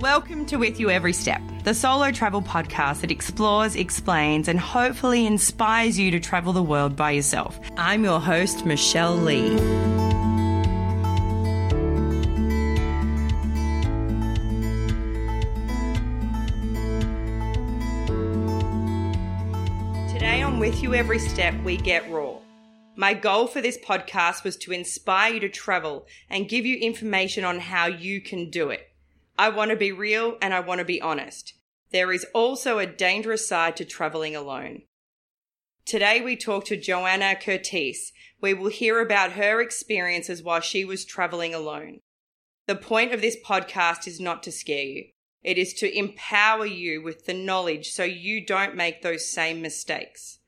Welcome to With You Every Step, the solo travel podcast that explores, explains, and hopefully inspires you to travel the world by yourself. I'm your host, Michelle Lee. Today on With You Every Step, we get raw. My goal for this podcast was to inspire you to travel and give you information on how you can do it. I want to be real and I want to be honest. There is also a dangerous side to traveling alone. Today we talk to Joanna Curtis. We will hear about her experiences while she was traveling alone. The point of this podcast is not to scare you. It is to empower you with the knowledge so you don't make those same mistakes.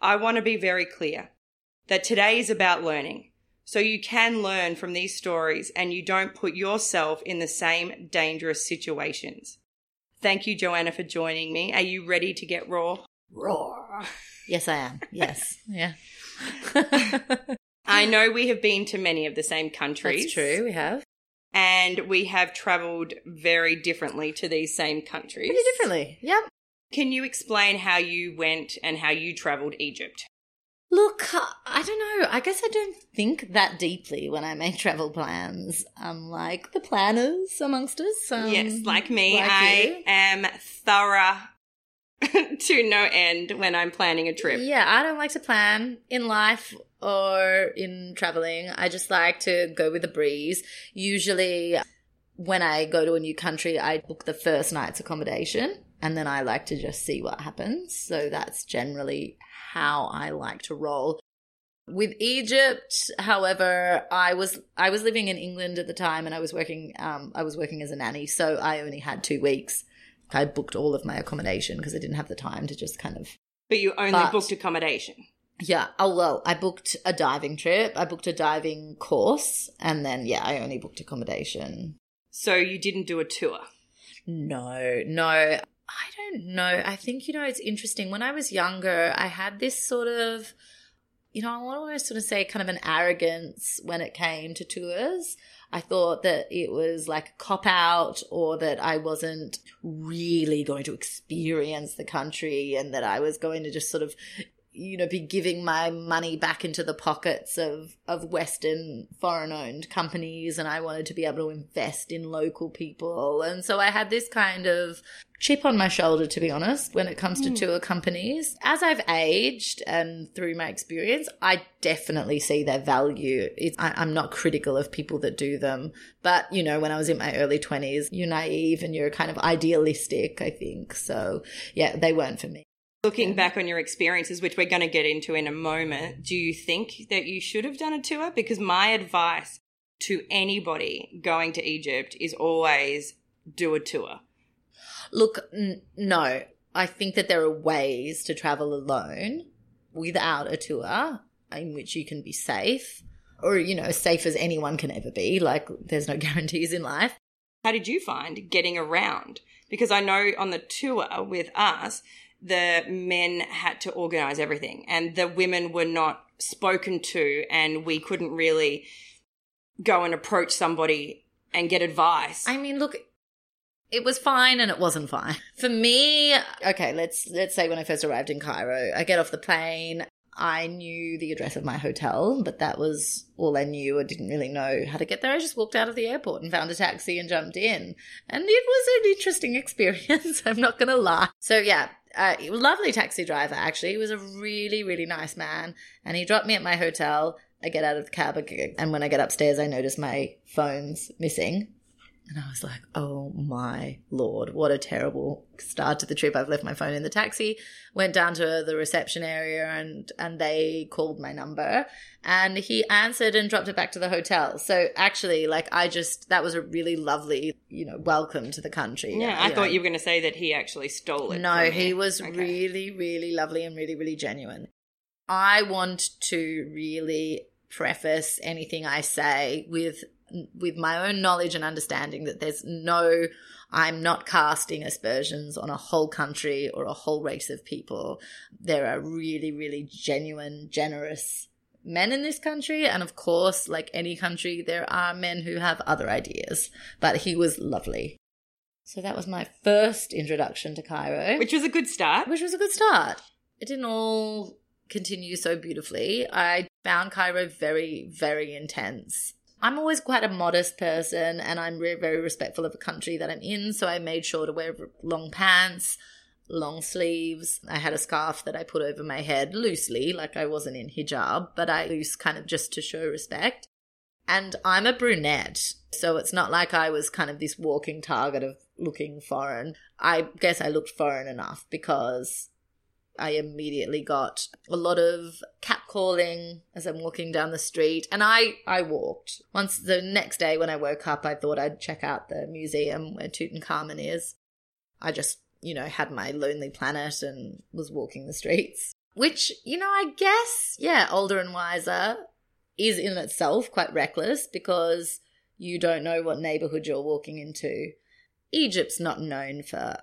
I want to be very clear that today is about learning. So you can learn from these stories and you don't put yourself in the same dangerous situations. Thank you, Joanna, for joining me. Are you ready to get raw? Raw. Yes, I am. Yes. yeah. I know we have been to many of the same countries. That's true. We have. And we have traveled very differently to these same countries. Pretty differently. Yep. Can you explain how you went and how you traveled Egypt? Look, I don't know. I guess I don't think that deeply when I make travel plans. Um, like the planners amongst us. Um, yes, like me, like I you. am thorough to no end when I'm planning a trip. Yeah, I don't like to plan in life or in traveling. I just like to go with the breeze. Usually, when I go to a new country, I book the first night's accommodation and then I like to just see what happens. So that's generally how I like to roll. With Egypt, however, I was I was living in England at the time and I was working um, I was working as a nanny, so I only had two weeks. I booked all of my accommodation because I didn't have the time to just kind of But you only But- booked accommodation. yeah. Oh well, I booked a diving trip. I booked a diving course, and then yeah, I only booked accommodation. So you didn't do a tour. No, no, I don't know. I think you know it's interesting. When I was younger, I had this sort of, you know, I want to sort of say kind of an arrogance when it came to tours. I thought that it was like a cop out or that I wasn't really going to experience the country and that I was going to just sort of you know be giving my money back into the pockets of of western foreign owned companies and I wanted to be able to invest in local people. And so I had this kind of chip on my shoulder to be honest when it comes to hmm. tour companies. As I've aged and through my experience I definitely see their value. It's, I, I'm not critical of people that do them. But you know when I was in my early 20s you're naive and you're kind of idealistic I think. So yeah they weren't for me Looking back on your experiences, which we're going to get into in a moment, do you think that you should have done a tour? Because my advice to anybody going to Egypt is always do a tour. Look, n- no. I think that there are ways to travel alone without a tour in which you can be safe, or, you know, safe as anyone can ever be. Like, there's no guarantees in life. How did you find getting around? Because I know on the tour with us, the men had to organize everything and the women were not spoken to and we couldn't really go and approach somebody and get advice. I mean, look, it was fine and it wasn't fine. For me, okay, let's let's say when I first arrived in Cairo, I get off the plane. I knew the address of my hotel, but that was all I knew. I didn't really know how to get there. I just walked out of the airport and found a taxi and jumped in. And it was an interesting experience, I'm not going to lie. So, yeah, uh, lovely taxi driver, actually. He was a really, really nice man. And he dropped me at my hotel. I get out of the cab, and when I get upstairs, I notice my phone's missing. And I was like, oh my lord, what a terrible start to the trip. I've left my phone in the taxi, went down to the reception area and, and they called my number and he answered and dropped it back to the hotel. So actually, like, I just, that was a really lovely, you know, welcome to the country. yeah, I know. thought you were going to say that he actually stole it. No, he was Okay. really, really lovely and really, really genuine. I want to really preface anything I say with with my own knowledge and understanding that there's no I'm not casting aspersions on a whole country or a whole race of people. There are really, really genuine, generous men in this country. And of course, like any country, there are men who have other ideas. But he was lovely. So that was my first introduction to Cairo, Which was a good start. which was a good start. It didn't all continue so beautifully. I found Cairo very, very intense. I'm always quite a modest person and I'm very, very respectful of the country that I'm in. So I made sure to wear long pants, long sleeves. I had a scarf that I put over my head loosely, like I wasn't in hijab, but I loose kind of just to show respect. And I'm a brunette, so it's not like I was kind of this walking target of looking foreign. I guess I looked foreign enough because I immediately got a lot of catcalling as I'm walking down the street, and I I walked. Once the next day when I woke up, I thought I'd check out the museum where Tutankhamun is. I just you know had my Lonely Planet and was walking the streets, which you know I guess yeah, older and wiser is in itself quite reckless because you don't know what neighborhood you're walking into. Egypt's not known for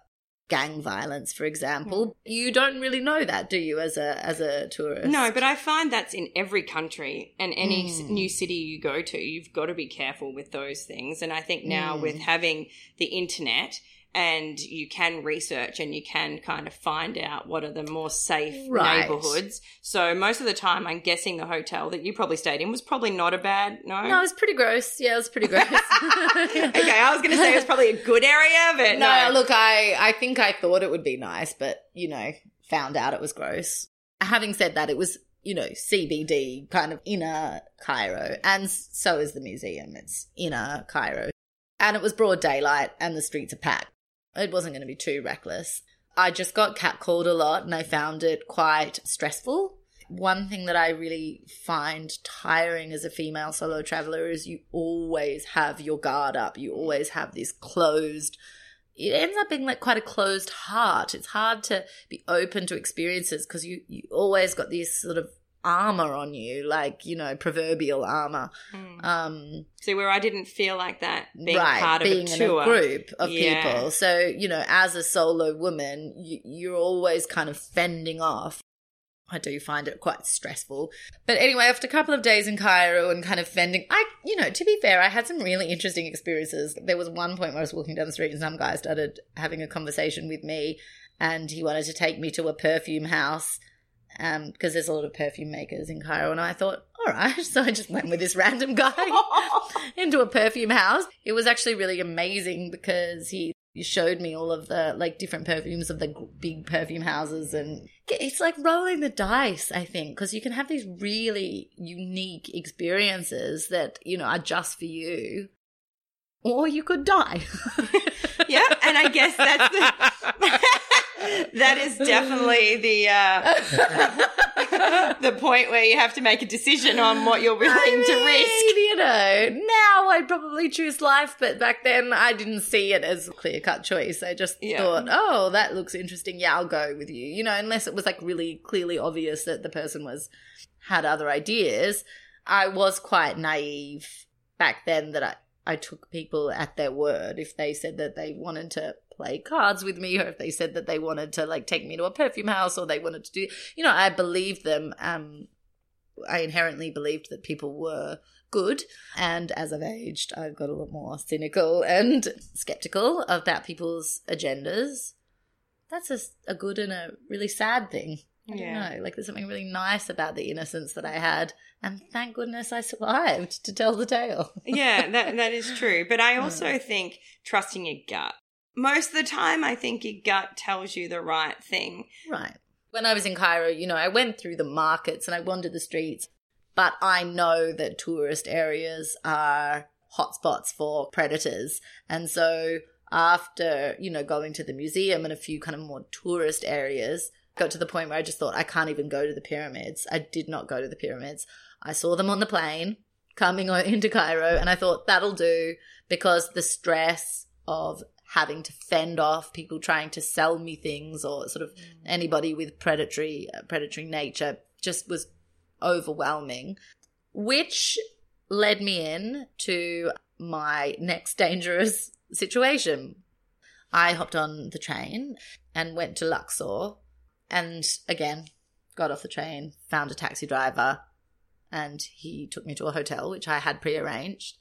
gang violence, for example. You don't really know that, do you, as a as a tourist? No, but I find that's in every country and any Mm. new city you go to, you've got to be careful with those things. And I think now Mm. with having the internet and you can research and you can kind of find out what are the more safe Right. neighborhoods. So most of the time, I'm guessing the hotel that you probably stayed in was probably not a bad no. No, it was pretty gross. Yeah, it was pretty gross. okay, I was going to say it was probably a good area, but no, no. look, I I think I thought it would be nice, but you know, found out it was gross. Having said that, it was you know CBD kind of inner Cairo, and so is the museum. It's inner Cairo, and it was broad daylight, and the streets are packed. It wasn't going to be too reckless. I just got catcalled a lot, and I found it quite stressful. One thing that I really find tiring as a female solo traveler is you always have your guard up. You always have this closed it ends up being like quite a closed heart. It's hard to be open to experiences because you you always got this sort of armor on you, like you know proverbial armor. Mm. Um, See, where I didn't feel like that being right, part of being a in a group of Yeah. people. So you know, as a solo woman, you, you're always kind of fending off. I do find it quite stressful. But anyway, after a couple of days in Cairo and kind of fending, I, you know, to be fair, I had some really interesting experiences. There was one point where I was walking down the street and some guy started having a conversation with me and he wanted to take me to a perfume house um because there's a lot of perfume makers in Cairo and I thought all right. So I just went with this random guy into a perfume house. It was actually really amazing because he he showed me all of the like different perfumes of the big perfume houses and it's like rolling the dice i think because you can have these really unique experiences that you know are just for you or you could die. Yeah, and I guess that's the, that is definitely the uh, the point where you have to make a decision on what you're willing I to risk. You know, now I'd probably choose life, but back then I didn't see it as a clear cut choice. I just Yeah. thought, oh, that looks interesting. Yeah, I'll go with you. You know, unless it was like really clearly obvious that the person was had other ideas. I was quite naive back then that I, I took people at their word if they said that they wanted to play cards with me or if they said that they wanted to like take me to a perfume house or they wanted to do you know i believed them um i inherently believed that people were good. And as i've aged i've got a lot more cynical and skeptical about people's agendas. That's a, a good and a really sad thing I Yeah. don't know. Like, there's something really nice about the innocence that I had, and thank goodness I survived to tell the tale. yeah, that that is true. But I also think trusting your gut. Most of the time, I think your gut tells you the right thing. Right. When I was in Cairo, you know, I went through the markets and I wandered the streets, but I know that tourist areas are hotspots for predators. And so after, you know, going to the museum and a few kind of more tourist areas, got to the point where I just thought I can't even go to the pyramids. I did not go to the pyramids. I saw them on the plane coming into Cairo and I thought that'll do because the stress of having to fend off people trying to sell me things or sort of anybody with predatory uh, predatory nature just was overwhelming which led me in to my next dangerous situation i hopped on the train and went to luxor and again got off the train found a taxi driver and he took me to a hotel which i had prearranged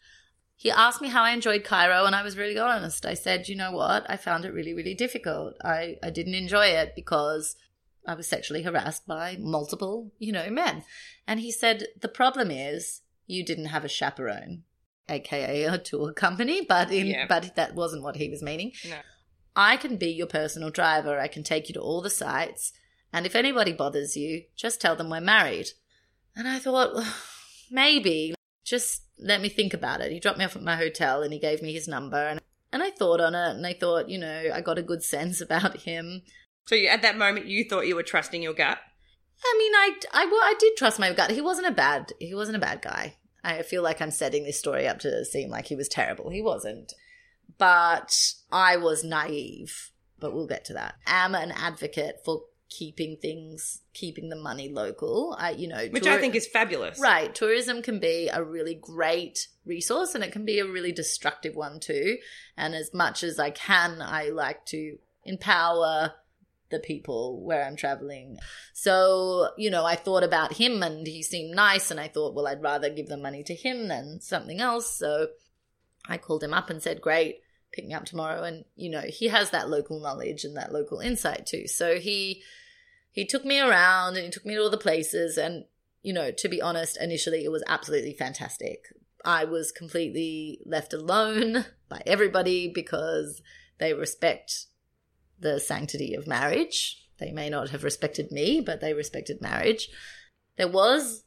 he asked me how I enjoyed Cairo, and I was really honest. I said, you know what? I found it really, really difficult. I, I didn't enjoy it because I was sexually harassed by multiple, you know, men. And he said, the problem is you didn't have a chaperone, aka a tour company, but in, Yeah. but that wasn't what he was meaning. No. I can be your personal driver. I can take you to all the sites. And if anybody bothers you, just tell them we're married. And I thought, "Well, maybe, just let me think about it. He dropped me off at my hotel and he gave me his number. And, and I thought on it and I thought, you know, I got a good sense about him. So you, at that moment, you thought you were trusting your gut. I mean, I, I, well, I did trust my gut. He wasn't a bad, he wasn't a bad guy. I feel like I'm setting this story up to seem like he was terrible. He wasn't. But I was naive, but we'll get to that. I'm an advocate for keeping things, keeping the money local. I, you know, Which tour- I think is fabulous. Right. Tourism can be a really great resource and it can be a really destructive one too. And as much as I can, I like to empower the people where I'm traveling. So, you know, I thought about him and he seemed nice and I thought, well, I'd rather give the money to him than something else. So I called him up and said, great, pick me up tomorrow. And, you know, he has that local knowledge and that local insight too. So he, he took me around and he took me to all the places and you know, to be honest, initially it was absolutely fantastic. I was completely left alone by everybody because they respect the sanctity of marriage. They may not have respected me, but they respected marriage. There was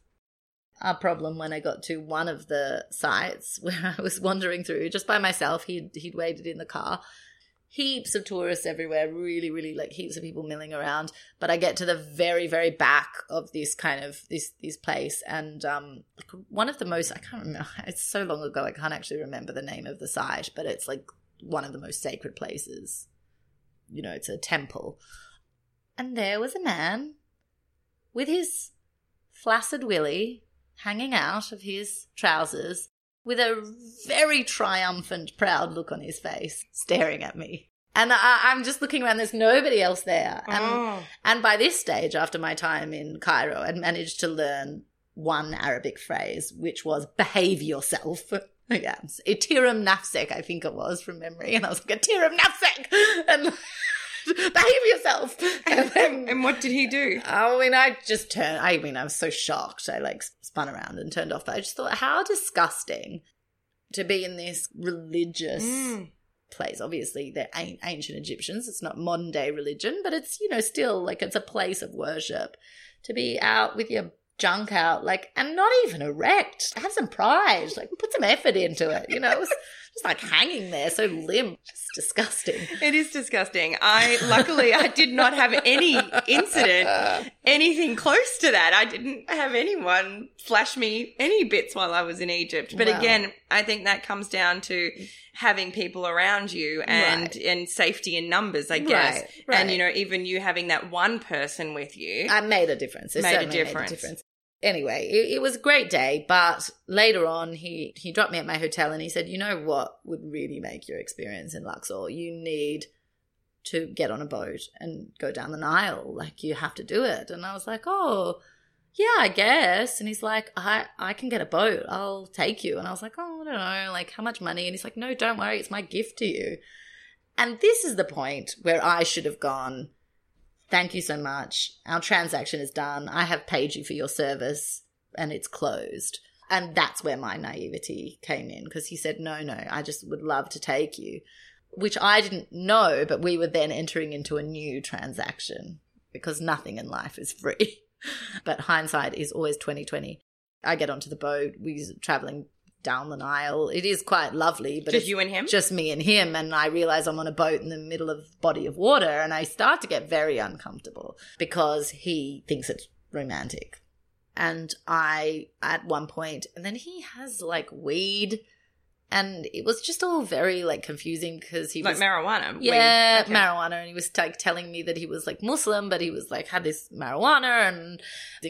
a problem when I got to one of the sites where I was wandering through just by myself. He'd he'd waited in the car. Heaps of tourists everywhere, really, really like heaps of people milling around. But I get to the very, very back of this kind of this this place, and um, one of the most I can't remember. It's so long ago, I can't actually remember the name of the site, but it's like one of the most sacred places. You know, it's a temple, and there was a man with his flaccid willy hanging out of his trousers with a very triumphant, proud look on his face, staring at me. And I, I'm just looking around, there's nobody else there. And, Oh. and by this stage, after my time in Cairo, I'd managed to learn one Arabic phrase, which was behave yourself. Yeah, itiram nafsek, I think it was from memory. And I was like, itiram nafsek! And behave yourself! And then- And what did he do? I mean, I just turned. I mean, I was so shocked. I like spun around and turned off. But I just thought, how disgusting to be in this religious Mm. place. Obviously, they're an- ancient Egyptians. It's not modern day religion, but it's you know still like it's a place of worship. To be out with your junk out, like, and not even erect. Have some pride. Like, put some effort into it. You know, it was just like hanging there, so limp. Just disgusting. It is disgusting. I luckily I did not have any incident, anything close to that. I didn't have anyone flash me any bits while I was in Egypt. But Wow. again, I think that comes down to having people around you and Right. and safety in numbers, I guess. Right, right. And you know, even you having that one person with you. I made a difference. It Made a certainly difference. Anyway, it, it was a great day, but later on, he he dropped me at my hotel and he said, "You know what would really make your experience in Luxor? You need to get on a boat and go down the Nile. Like you have to do it." And I was like, "Oh." Yeah, I guess. And he's like, I, I can get a boat. I'll take you. And I was like, oh, I don't know, like how much money? And he's like, no, don't worry. It's my gift to you. And this is the point where I should have gone, thank you so much. Our transaction is done. I have paid you for your service and it's closed. And that's where my naivety came in because he said, no, no, I just would love to take you, which I didn't know, but we were then entering into a new transaction because nothing in life is free. but hindsight is always 2020. I get onto the boat. We're traveling down the Nile. It is quite lovely, but Just you and him? just me and him. And I realize I'm on a boat in the middle of body of water, and I start to get very uncomfortable because he thinks it's romantic. And I, at one point, and then he has like weed, and it was just all very like confusing because he was like was marijuana. yeah, Okay. marijuana, and he was like telling me that he was like Muslim, but he was like had this marijuana, and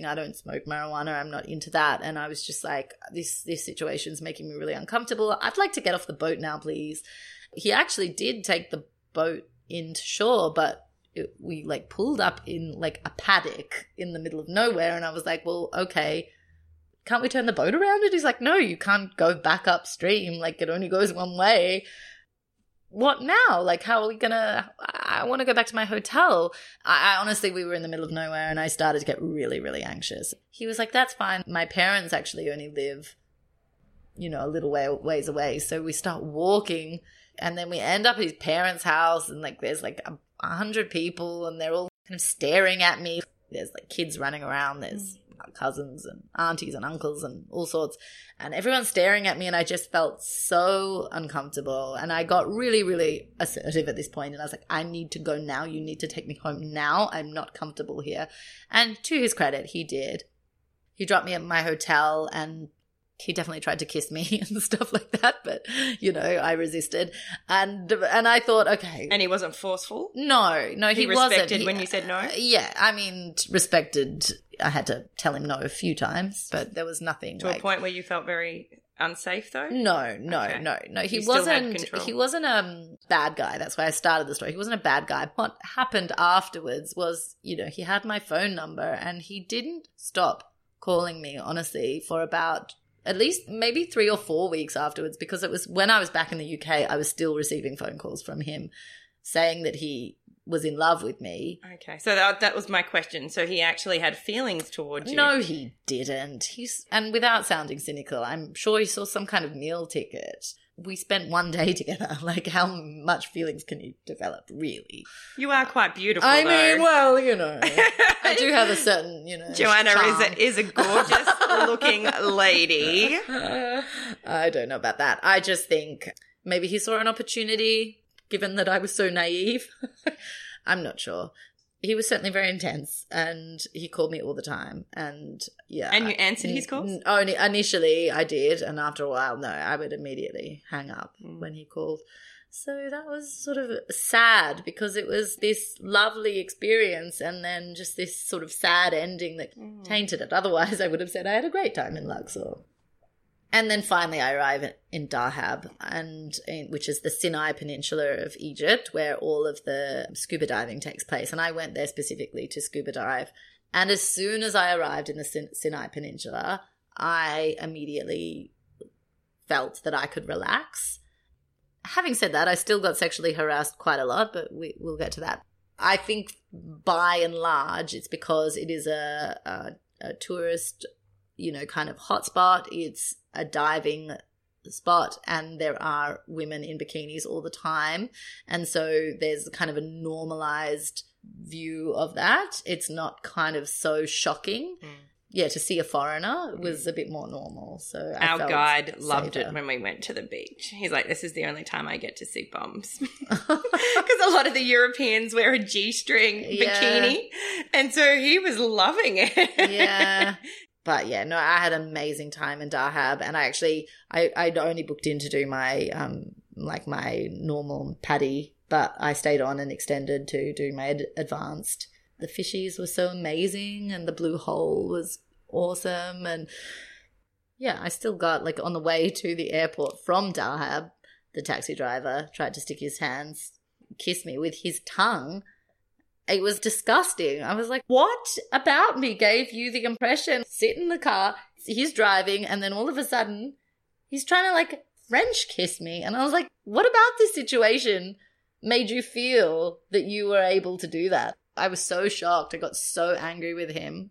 I I don't smoke marijuana. I'm not into that, and I was just like, this this situation's making me really uncomfortable. I'd like to get off the boat now, please. He actually did take the boat into shore, but it, we like pulled up in like a paddock in the middle of nowhere, and I was like, well, okay. Can't we turn the boat around? And he's like, no, you can't go back upstream. Like it only goes one way. What now? Like, how are we gonna? I want to go back to my hotel. I, I honestly, we were in the middle of nowhere, and I started to get really, really anxious. He was like, "That's fine. My parents actually only live, you know, a little way ways away." So we start walking, and then we end up at his parents' house, and like, there's like a, hundred people, and they're all kind of staring at me. There's like kids running around. There's cousins and aunties and uncles and all sorts. And everyone's staring at me, and I just felt so uncomfortable. And I got really, really assertive at this point, And I was like, I need to go now. You need to take me home now. I'm not comfortable here. And to his credit, he did. He dropped me at my hotel and he definitely tried to kiss me and stuff like that, but you know, I resisted, and and I thought, okay, and he wasn't forceful. No, no, he, he respected wasn't. when you said no. Yeah, I mean, respected. I had to tell him no a few times, but there was nothing to like, a point where you felt very unsafe, though. No, no, okay. no, no. He wasn't. He wasn't a um, bad guy. That's why I started the story. He wasn't a bad guy. What happened afterwards was, you know, he had my phone number and he didn't stop calling me honestly for about at least maybe three or four weeks afterwards because it was when I was back in the UK, I was still receiving phone calls from him saying that he was in love with me. Okay, so that, that was my question. So he actually had feelings towards you? No, he didn't. He's and without sounding cynical, I'm sure he saw some kind of meal ticket we spent one day together. Like, how much feelings can you develop, really? You are quite beautiful. I though. mean, well, you know, I do have a certain, you know. Joanna charm. is a, is a gorgeous looking lady. I don't know about that. I just think maybe he saw an opportunity, given that I was so naive. I'm not sure he was certainly very intense and he called me all the time and yeah. And you answered his calls? only initially i did and after a while no i would immediately hang up mm. when he called. So that was sort of sad because it was this lovely experience and then just this sort of sad ending that mm. tainted it. Otherwise i would have said i had a great time in luxor and then finally, I arrive in Dahab, and which is the Sinai Peninsula of Egypt, where all of the scuba diving takes place. And I went there specifically to scuba dive. And as soon as I arrived in the Sinai Peninsula, I immediately felt that I could relax. Having said that, I still got sexually harassed quite a lot, but we, will get to that. I think by and large, it's because it is a, a, a tourist you know, kind of hotspot. It's a diving spot and there are women in bikinis all the time. And so there's kind of a normalized view of that. It's not kind of so shocking. Mm. Yeah, to see a foreigner was a bit more normal. So I our guide safer. loved it when we went to the beach. He's like, "This is the only time I get to see bums," because a lot of the Europeans wear a g-string yeah. bikini, and so he was loving it. yeah, but yeah, no, I had an amazing time in Dahab, and I actually I I'd only booked in to do my um like my normal PADI, but I stayed on and extended to do my ad- advanced. The fishies were so amazing, and the blue hole was awesome, and yeah, I still got like on the way to the airport from Dahab, the taxi driver tried to stick his hands, kiss me with his tongue it was disgusting. I was like, what about me gave you the impression? Sit in the car, he's driving, and then all of a sudden, he's trying to like French kiss me. And I was like, what about this situation made you feel that you were able to do that? I was so shocked. I got so angry with him.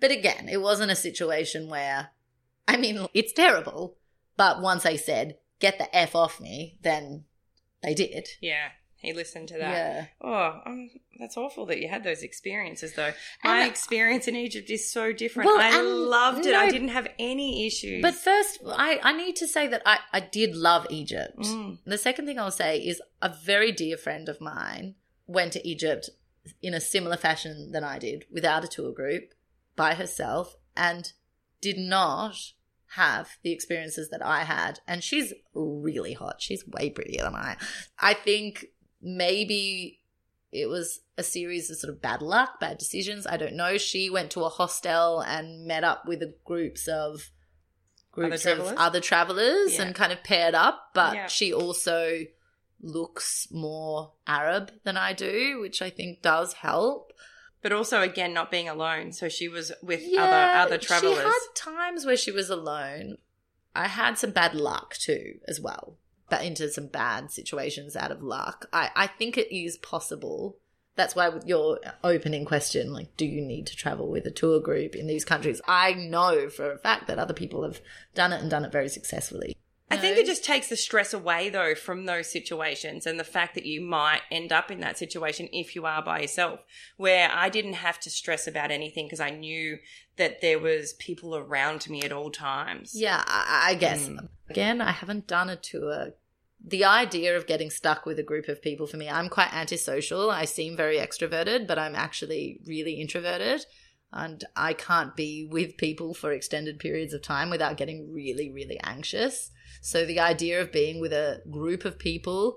But again, it wasn't a situation where, I mean, it's terrible. But once I said, get the F off me, then they did. Yeah. He listened to that. Yeah. Oh, um, that's awful that you had those experiences, though. My and, experience in Egypt is so different. Well, I loved it. No, I didn't have any issues. But first, I, I need to say that I, I did love Egypt. Mm. The second thing I'll say is a very dear friend of mine went to Egypt in a similar fashion than I did, without a tour group, by herself, and did not have the experiences that I had. And she's really hot. She's way prettier than I. I think maybe it was a series of sort of bad luck, bad decisions. I don't know. She went to a hostel and met up with a groups of groups other of other travelers yeah. and kind of paired up, but yeah. she also looks more Arab than I do, which I think does help. But also, again, not being alone. So she was with other other travelers. She had times where she was alone. I had some bad luck too, as well. But into some bad situations out of luck. I, I think it is possible. That's why with your opening question, like, do you need to travel with a tour group in these countries? I know for a fact that other people have done it and done it very successfully. I think it just takes the stress away, though, from those situations and the fact that you might end up in that situation if you are by yourself. Where I didn't have to stress about anything because I knew that there was people around me at all times. Yeah, I, I guess. Mm. Again, I haven't done a tour. The idea of getting stuck with a group of people for me, I'm quite antisocial. I seem very extroverted, but I'm actually really introverted. And I can't be with people for extended periods of time without getting really, really anxious. So the idea of being with a group of people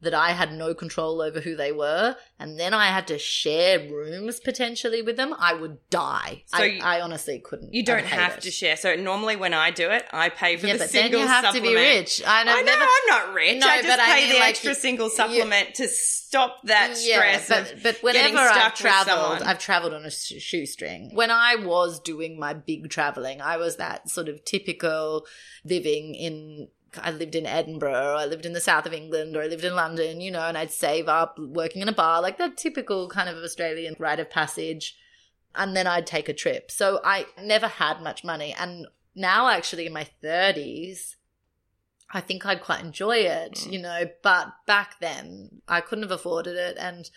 that I had no control over who they were, and then I had to share rooms potentially with them, I would die. So I, you- I honestly couldn't. You don't have it. to share. So normally when I do it, I pay for Yeah, the but then single you have supplement. to be rich. I know. I know never- I'm not rich. No, I just but I pay mean, the like, extra you- single you- supplement to stop that Yeah, stress. but, but whenever I've traveled. I've traveled on a sh- shoestring. When I was doing my big traveling, I was that sort of typical living in. I lived in Edinburgh, or I lived in the south of England, or I lived in London, you know, and I'd save up working in a bar, like that typical kind of Australian rite of passage. And then I'd take a trip. So I never had much money. And now, actually, in my 30s, I think I'd quite enjoy it, Mm. you know, but back then I couldn't have afforded it. And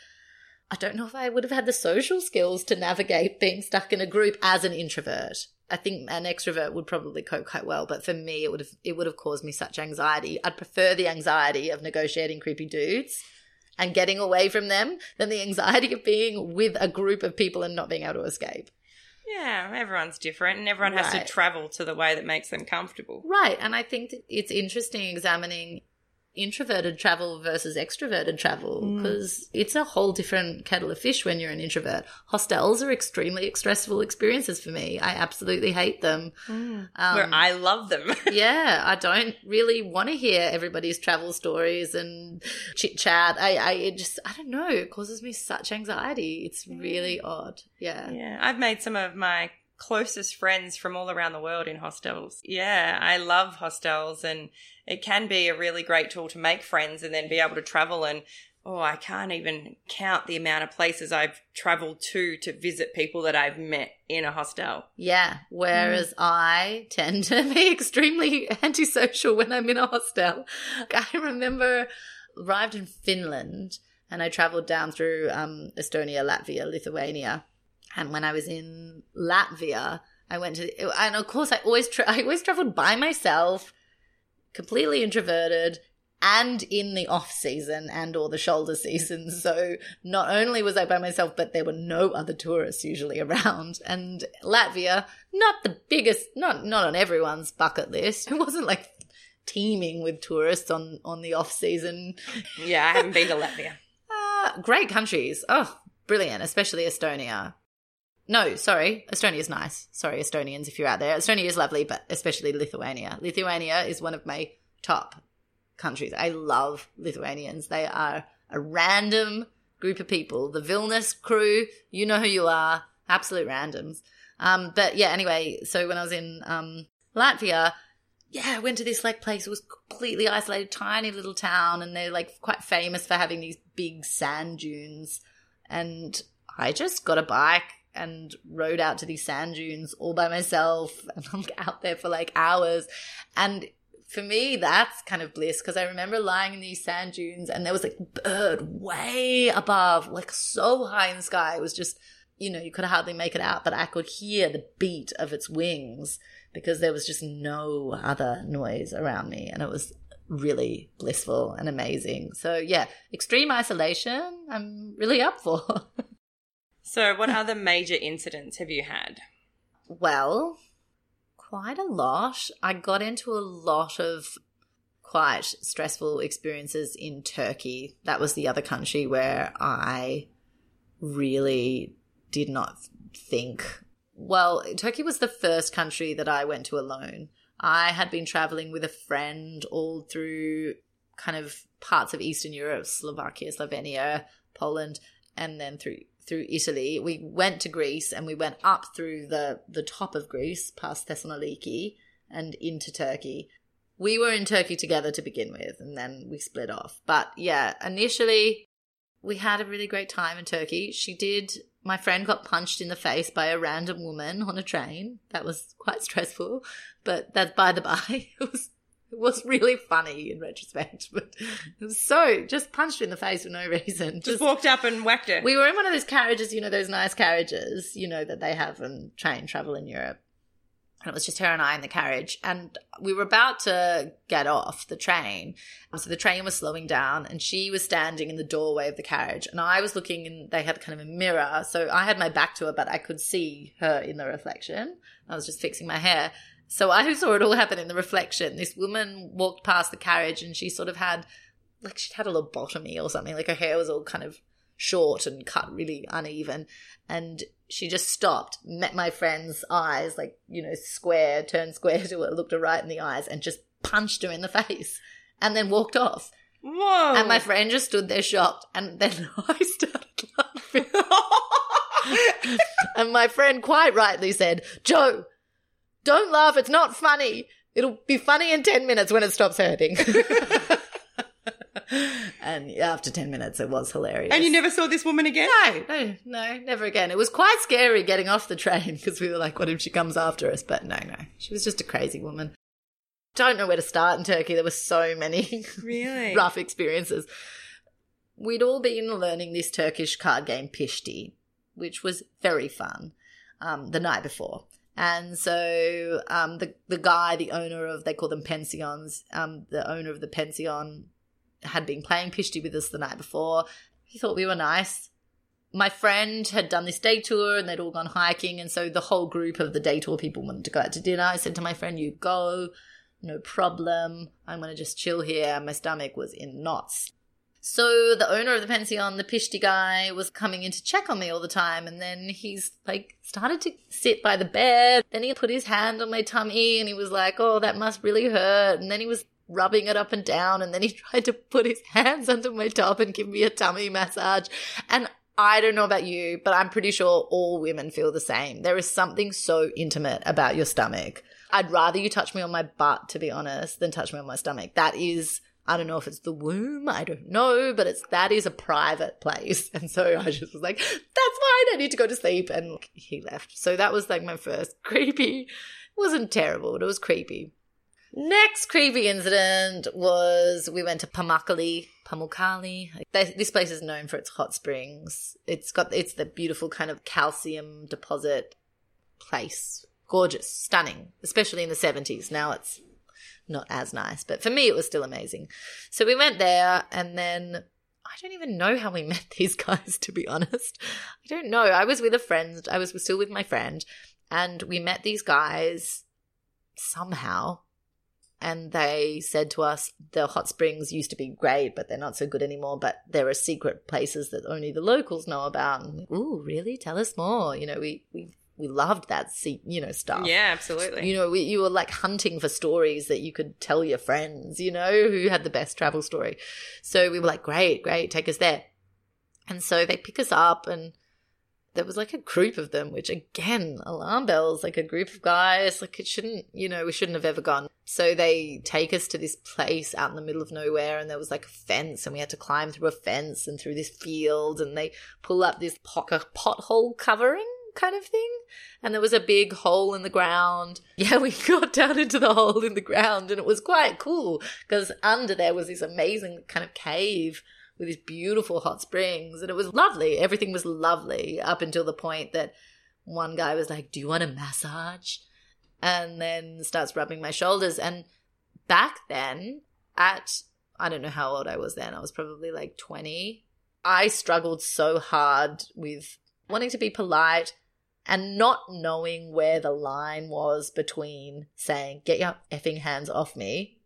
I don't know if I would have had the social skills to navigate being stuck in a group as an introvert. I think an extrovert would probably cope quite well, but for me, it would have it would have caused me such anxiety. I'd prefer the anxiety of negotiating creepy dudes and getting away from them than the anxiety of being with a group of people and not being able to escape. yeah, everyone's different, and everyone has Right. to travel to the way that makes them comfortable. Right. And I think it's interesting examining introverted travel versus extroverted travel Mm. because it's a whole different kettle of fish when you're an introvert. Hostels are extremely stressful experiences for me. I absolutely hate them. Um, Where I love them. yeah, I don't really want to hear everybody's travel stories and chit chat. I, I, it just, I don't know. It causes me such anxiety. It's really odd. Yeah. Yeah, I've made some of my closest friends from all around the world in hostels. Yeah, I love hostels and it can be a really great tool to make friends and then be able to travel and oh, I can't even count the amount of places I've traveled to to visit people that I've met in a hostel. Yeah. Whereas I tend to be extremely antisocial when I'm in a hostel. I remember arrived in Finland and I traveled down through um, Estonia, Latvia, Lithuania. And when I was in Latvia, I went to, and of course, I always, tra- I always traveled by myself, completely introverted, and in the off season and or the shoulder season. So not only was I by myself, but there were no other tourists usually around. And Latvia, not the biggest, not not on everyone's bucket list. It wasn't like teeming with tourists on on the off season. Yeah, I haven't been to Latvia. Uh, great countries. Oh, brilliant, especially Estonia. No, sorry, Estonia's nice. Sorry, Estonians, if you're out there. Estonia is lovely, but especially Lithuania. Lithuania is one of my top countries. I love Lithuanians. They are a random group of people. The Vilnius crew, you know who you are, absolute randoms. Um, but yeah, anyway, so when I was in um, Latvia, yeah, I went to this like place. It was completely isolated, tiny little town, and they're like quite famous for having these big sand dunes. And I just got a bike and rode out to these sand dunes all by myself, and I'm out there for like hours. And for me, that's kind of bliss because I remember lying in these sand dunes, and there was like a bird way above, like so high in the sky. It was just you know, you could hardly make it out, but I could hear the beat of its wings because there was just no other noise around me. And it was really blissful and amazing. So, yeah, extreme isolation, I'm really up for. So, what other major incidents have you had? well, quite a lot. I got into a lot of quite stressful experiences in Turkey. That was the other country where I really did not think. Well, Turkey was the first country that I went to alone. I had been traveling with a friend all through kind of parts of Eastern Europe, Slovakia, Slovenia, Poland, and then through through Italy. We went to Greece and we went up through the the top of Greece, past Thessaloniki, and into Turkey. We were in Turkey together to begin with, and then we split off. But yeah, initially we had a really great time in Turkey. She did. My friend got punched in the face by a random woman on a train. That was quite stressful, but that's by the by. It was it was really funny in retrospect, but it was so just punched in the face for no reason. Just, walked up and whacked it. We were in one of those carriages, you know, those nice carriages, you know, that they have in train travel in Europe. And it was just her and I in the carriage. And we were about to get off the train. So the train was slowing down and she was standing in the doorway of the carriage. And I was looking and they had kind of a mirror. So I had my back to her, but I could see her in the reflection. I was just fixing my hair. So I saw it all happen in the reflection. This woman walked past the carriage and she sort of had, like, she'd had a lobotomy or something. Like her hair was all kind of short and cut really uneven. And she just stopped, met my friend's eyes, like, you know, square, turned square to her, looked her right in the eyes, and just punched her in the face and then walked off. Whoa. And my friend just stood there shocked. And then I started laughing. and my friend quite rightly said, Joe, don't laugh. It's not funny. It'll be funny in 10 minutes when it stops hurting. and after 10 minutes, it was hilarious. and you never saw this woman again? No, no, no, never again. It was quite scary getting off the train because we were like, what if she comes after us? But no, no. She was just a crazy woman. Don't know where to start in Turkey. There were so many Really? rough experiences. We'd all been learning this Turkish card game, Pishti, which was very fun um, the night before. And so um, the the guy, the owner of they call them pensions, um, the owner of the pension had been playing Pishti with us the night before. He thought we were nice. My friend had done this day tour and they'd all gone hiking, and so the whole group of the day tour people wanted to go out to dinner. I said to my friend, "You go, no problem. I'm to just chill here." My stomach was in knots. So the owner of the pension, the Pishti guy, was coming in to check on me all the time, and then he's like started to sit by the bed. Then he put his hand on my tummy, and he was like, "Oh, that must really hurt." And then he was rubbing it up and down, and then he tried to put his hands under my top and give me a tummy massage. And I don't know about you, but I'm pretty sure all women feel the same. There is something so intimate about your stomach. I'd rather you touch me on my butt, to be honest, than touch me on my stomach. That is I don't know if it's the womb, I don't know, but it's that is a private place. And so I just was like, that's fine, I need to go to sleep. And he left. So that was like my first creepy. It wasn't terrible, but it was creepy. Next creepy incident was we went to Pamukkale, Pamukkale. This place is known for its hot springs. It's got it's the beautiful kind of calcium deposit place. Gorgeous, stunning, especially in the 70s. Now it's not as nice, but for me it was still amazing. So we went there and then I don't even know how we met these guys to be honest. I don't know. I was with a friend. I was still with my friend and we met these guys somehow and they said to us the hot springs used to be great but they're not so good anymore but there are secret places that only the locals know about and ooh really tell us more you know we we we loved that you know stuff Yeah, absolutely. you know, we, you were like hunting for stories that you could tell your friends, you know, who had the best travel story. So we were like, great, great, take us there. And so they pick us up, and there was like a group of them, which again, alarm bells, like a group of guys, like it shouldn't, you know, we shouldn't have ever gone. So they take us to this place out in the middle of nowhere, and there was like a fence, and we had to climb through a fence and through this field, and they pull up this pot, pothole covering kind of thing and there was a big hole in the ground. Yeah, we got down into the hole in the ground and it was quite cool because under there was this amazing kind of cave with these beautiful hot springs and it was lovely. Everything was lovely up until the point that one guy was like, Do you want a massage? And then starts rubbing my shoulders. And back then, at I don't know how old I was then, I was probably like 20. I struggled so hard with wanting to be polite and not knowing where the line was between saying, get your effing hands off me,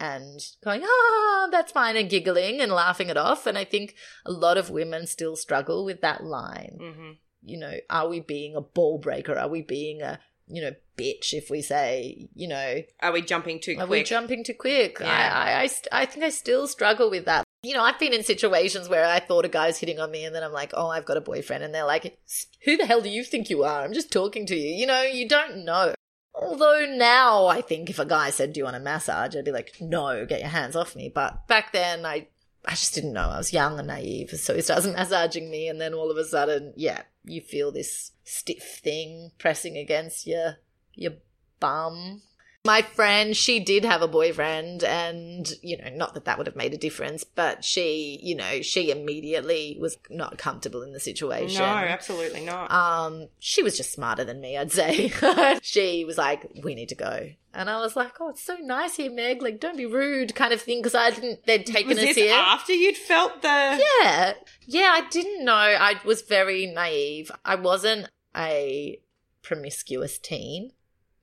and going, ah, that's fine, and giggling and laughing it off. And I think a lot of women still struggle with that line. hmm You know, are we being a ball breaker? Are we being a, you know, bitch if we say, you know, Are we jumping too quick? are quick? we jumping too quick? Yeah. I, I, I, I think I still struggle with that. You know, I've been in situations where I thought a guy's hitting on me and then I'm like, oh, I've got a boyfriend. And they're like, who the hell do you think you are? I'm just talking to you. You know, you don't know. Although now I think if a guy said, do you want a massage? I'd be like, no, get your hands off me. But back then I, I just didn't know. I was young and naive. So he starts massaging me and then all of a sudden, yeah, you feel this stiff thing pressing against your, your bum my friend, she did have a boyfriend, and you know, not that that would have made a difference, but she, you know, she immediately was not comfortable in the situation. No, absolutely not. Um, she was just smarter than me, I'd say. she was like, "We need to go," and I was like, "Oh, it's so nice here, Meg. Like, don't be rude," kind of thing, because I didn't. They'd taken was us this here. after you'd felt the? Yeah, yeah. I didn't know. I was very naive. I wasn't a promiscuous teen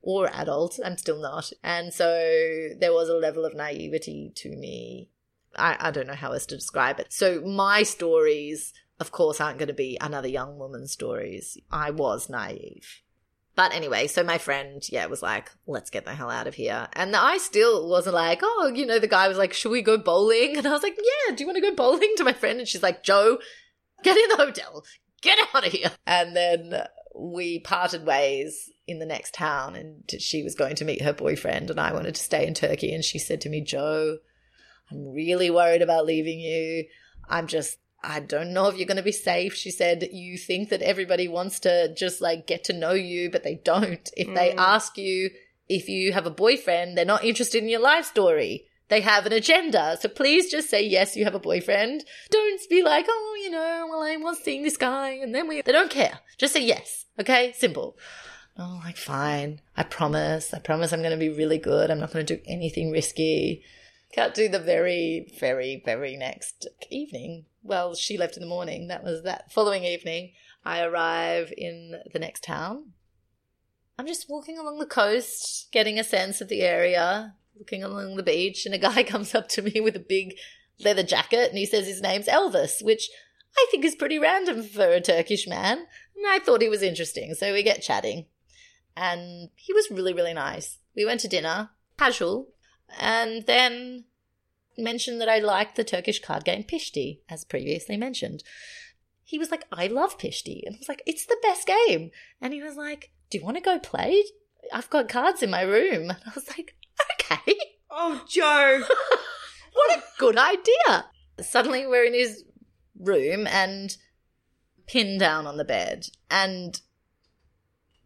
or adult. I'm still not. And so there was a level of naivety to me. I, I don't know how else to describe it. So my stories, of course, aren't going to be another young woman's stories. I was naive. But anyway, so my friend, yeah, was like, let's get the hell out of here. And I still wasn't like, oh, you know, the guy was like, should we go bowling? And I was like, yeah, do you want to go bowling to my friend? And she's like, Joe, get in the hotel, get out of here. And then we parted ways in the next town and she was going to meet her boyfriend and I wanted to stay in Turkey and she said to me, "Joe, I'm really worried about leaving you. I'm just I don't know if you're going to be safe." She said, "You think that everybody wants to just like get to know you, but they don't. If mm. they ask you if you have a boyfriend, they're not interested in your life story." They have an agenda. So please just say yes, you have a boyfriend. Don't be like, oh, you know, well, I was seeing this guy and then we, they don't care. Just say yes. Okay. Simple. Oh, like, fine. I promise. I promise I'm going to be really good. I'm not going to do anything risky. Can't do the very, very, very next evening. Well, she left in the morning. That was that following evening. I arrive in the next town. I'm just walking along the coast, getting a sense of the area, looking along the beach, and a guy comes up to me with a big leather jacket and he says his name's Elvis, which I think is pretty random for a Turkish man. And I thought he was interesting. So we get chatting and he was really, really nice. We went to dinner, casual, and then mentioned that I liked the Turkish card game Pishti, as previously mentioned. He was like, I love Pishti. And I was like, it's the best game. And he was like, Do you want to go play? I've got cards in my room. And I was like, Okay. Oh, Joe. what a good idea. Suddenly we're in his room and pinned down on the bed. And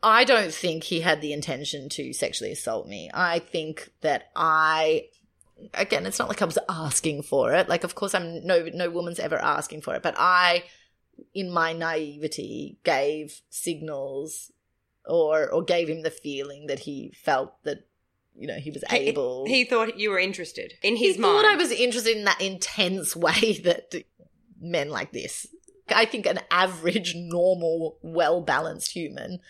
I don't think he had the intention to sexually assault me. I think that I again, it's not like I was asking for it. Like of course I'm no no woman's ever asking for it, but I in my naivety gave signals or or gave him the feeling that he felt that you know he was able he, he thought you were interested in his he mind thought i was interested in that intense way that men like this i think an average normal well balanced human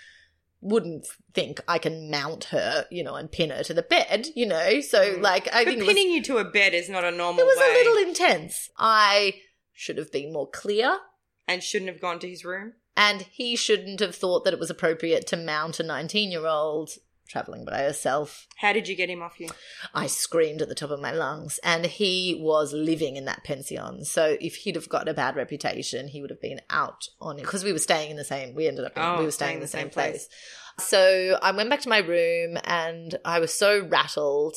wouldn't think I can mount her, you know, and pin her to the bed, you know. So, mm. like, I but think pinning was, you to a bed is not a normal. It was way. a little intense. I should have been more clear, and shouldn't have gone to his room. And he shouldn't have thought that it was appropriate to mount a nineteen-year-old traveling by herself. How did you get him off you? I screamed at the top of my lungs, and he was living in that pension. So if he'd have got a bad reputation, he would have been out on it because we were staying in the same. We ended up oh, we were staying in the, the same, same place. place. So I went back to my room, and I was so rattled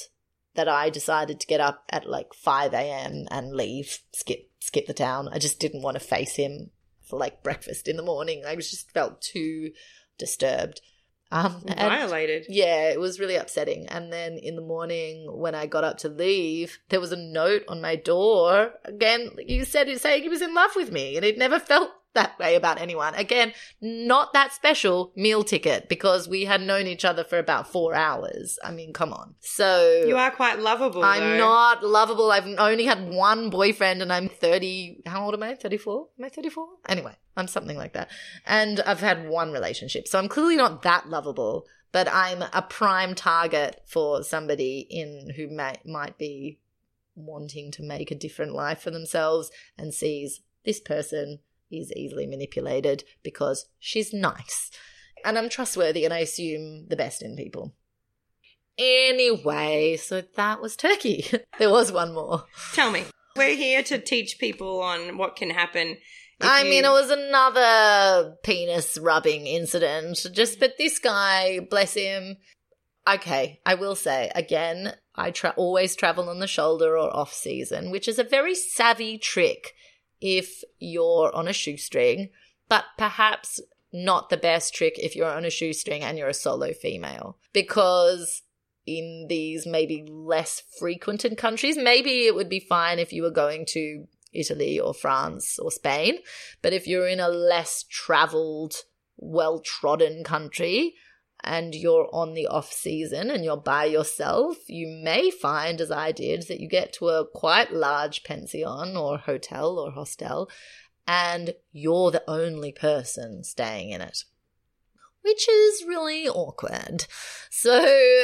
that I decided to get up at like five a.m. and leave, skip skip the town. I just didn't want to face him for like breakfast in the morning. I just felt too disturbed. Um, Violated. yeah, it was really upsetting. And then in the morning, when I got up to leave, there was a note on my door. Again, you said saying he was in love with me, and he'd never felt that way about anyone. Again, not that special meal ticket because we had known each other for about four hours. I mean, come on. So you are quite lovable. I'm though. not lovable. I've only had one boyfriend, and I'm thirty. How old am I? Thirty four. Am I thirty four? Anyway, I'm something like that. And I've had one relationship, so I'm clearly not that lovable. But I'm a prime target for somebody in who may, might be wanting to make a different life for themselves and sees this person is easily manipulated because she's nice. And I'm trustworthy and I assume the best in people. Anyway, so that was Turkey. there was one more. Tell me. We're here to teach people on what can happen. If I you- mean, it was another penis rubbing incident. Just, but this guy, bless him. Okay, I will say again, I tra- always travel on the shoulder or off season, which is a very savvy trick if you're on a shoestring, but perhaps not the best trick if you're on a shoestring and you're a solo female. Because in these maybe less frequented countries, maybe it would be fine if you were going to Italy or France or Spain. But if you're in a less traveled, well trodden country and you're on the off season and you're by yourself, you may find, as I did, that you get to a quite large pension or hotel or hostel and you're the only person staying in it. Which is really awkward. So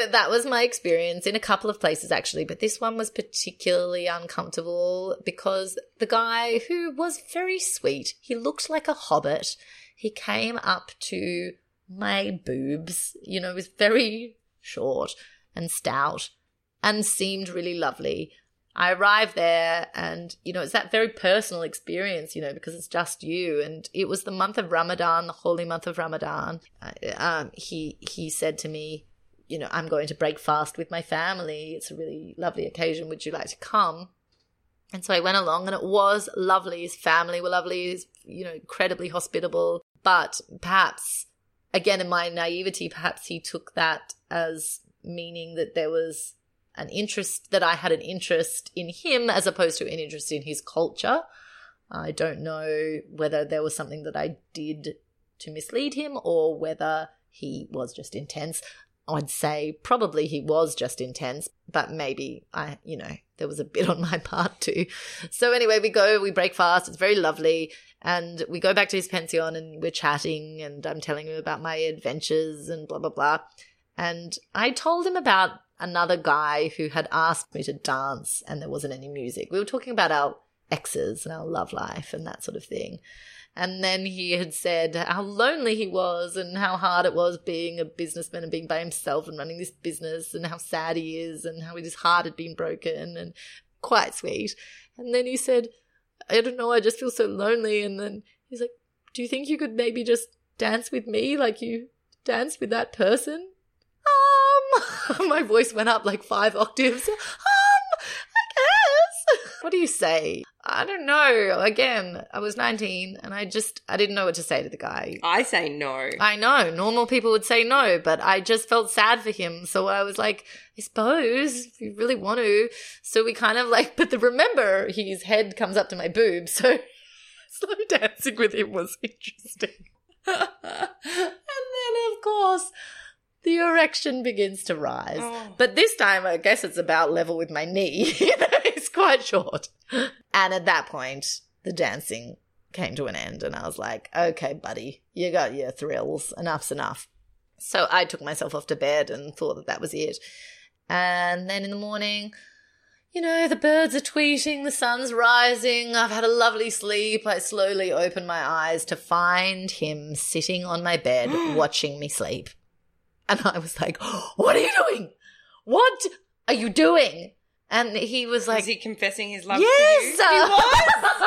that was my experience in a couple of places actually, but this one was particularly uncomfortable because the guy who was very sweet, he looked like a hobbit. He came up to my boobs, you know, was very short and stout and seemed really lovely. I arrived there and, you know, it's that very personal experience, you know, because it's just you. And it was the month of Ramadan, the holy month of Ramadan. Uh, Um, he, he said to me, you know, I'm going to break fast with my family. It's a really lovely occasion. Would you like to come? And so I went along and it was lovely. His family were lovely. He's, you know, incredibly hospitable. But perhaps, again, in my naivety, perhaps he took that as meaning that there was an interest, that I had an interest in him as opposed to an interest in his culture. I don't know whether there was something that I did to mislead him or whether he was just intense. I'd say probably he was just intense, but maybe I, you know, there was a bit on my part too. So anyway, we go, we break fast. It's very lovely. And we go back to his pension and we're chatting and I'm telling him about my adventures and blah, blah, blah. And I told him about another guy who had asked me to dance and there wasn't any music. We were talking about our exes and our love life and that sort of thing. And then he had said how lonely he was and how hard it was being a businessman and being by himself and running this business and how sad he is and how his heart had been broken and quite sweet. And then he said, I don't know, I just feel so lonely. And then he's like, Do you think you could maybe just dance with me like you danced with that person? Um, my voice went up like five octaves. Um, I guess. What do you say? I don't know. Again, I was 19 and I just, I didn't know what to say to the guy. I say no. I know normal people would say no, but I just felt sad for him. So I was like, I suppose if you really want to. So we kind of like, but the, remember his head comes up to my boob. So slow dancing with him was interesting. and then of course the erection begins to rise. Oh. But this time, I guess it's about level with my knee. It's quite short. And at that point, the dancing came to an end, and I was like, okay, buddy, you got your thrills. Enough's enough. So I took myself off to bed and thought that that was it. And then in the morning, you know, the birds are tweeting, the sun's rising, I've had a lovely sleep. I slowly open my eyes to find him sitting on my bed watching me sleep. And I was like, What are you doing? What are you doing? And he was like, Is he confessing his love Yes! to you? He was.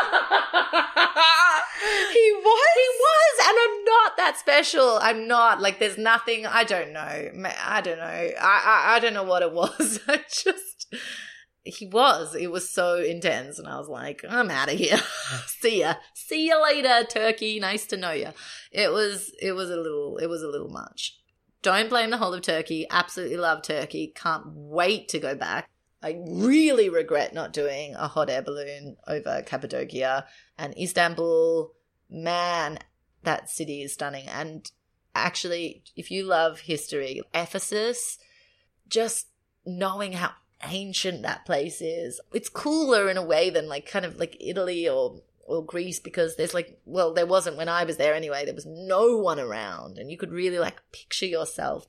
he was. He was, and I'm not that special. I'm not like. There's nothing. I don't know. I don't know. I I, I don't know what it was. I just. He was. It was so intense, and I was like, I'm out of here. See ya. See you later, Turkey. Nice to know you. It was. It was a little. It was a little much. Don't blame the whole of Turkey. Absolutely love Turkey. Can't wait to go back. I really regret not doing a hot air balloon over Cappadocia and Istanbul. Man, that city is stunning. And actually, if you love history, Ephesus, just knowing how ancient that place is, it's cooler in a way than like kind of like Italy or or Greece because there's like well there wasn't when I was there anyway. There was no one around and you could really like picture yourself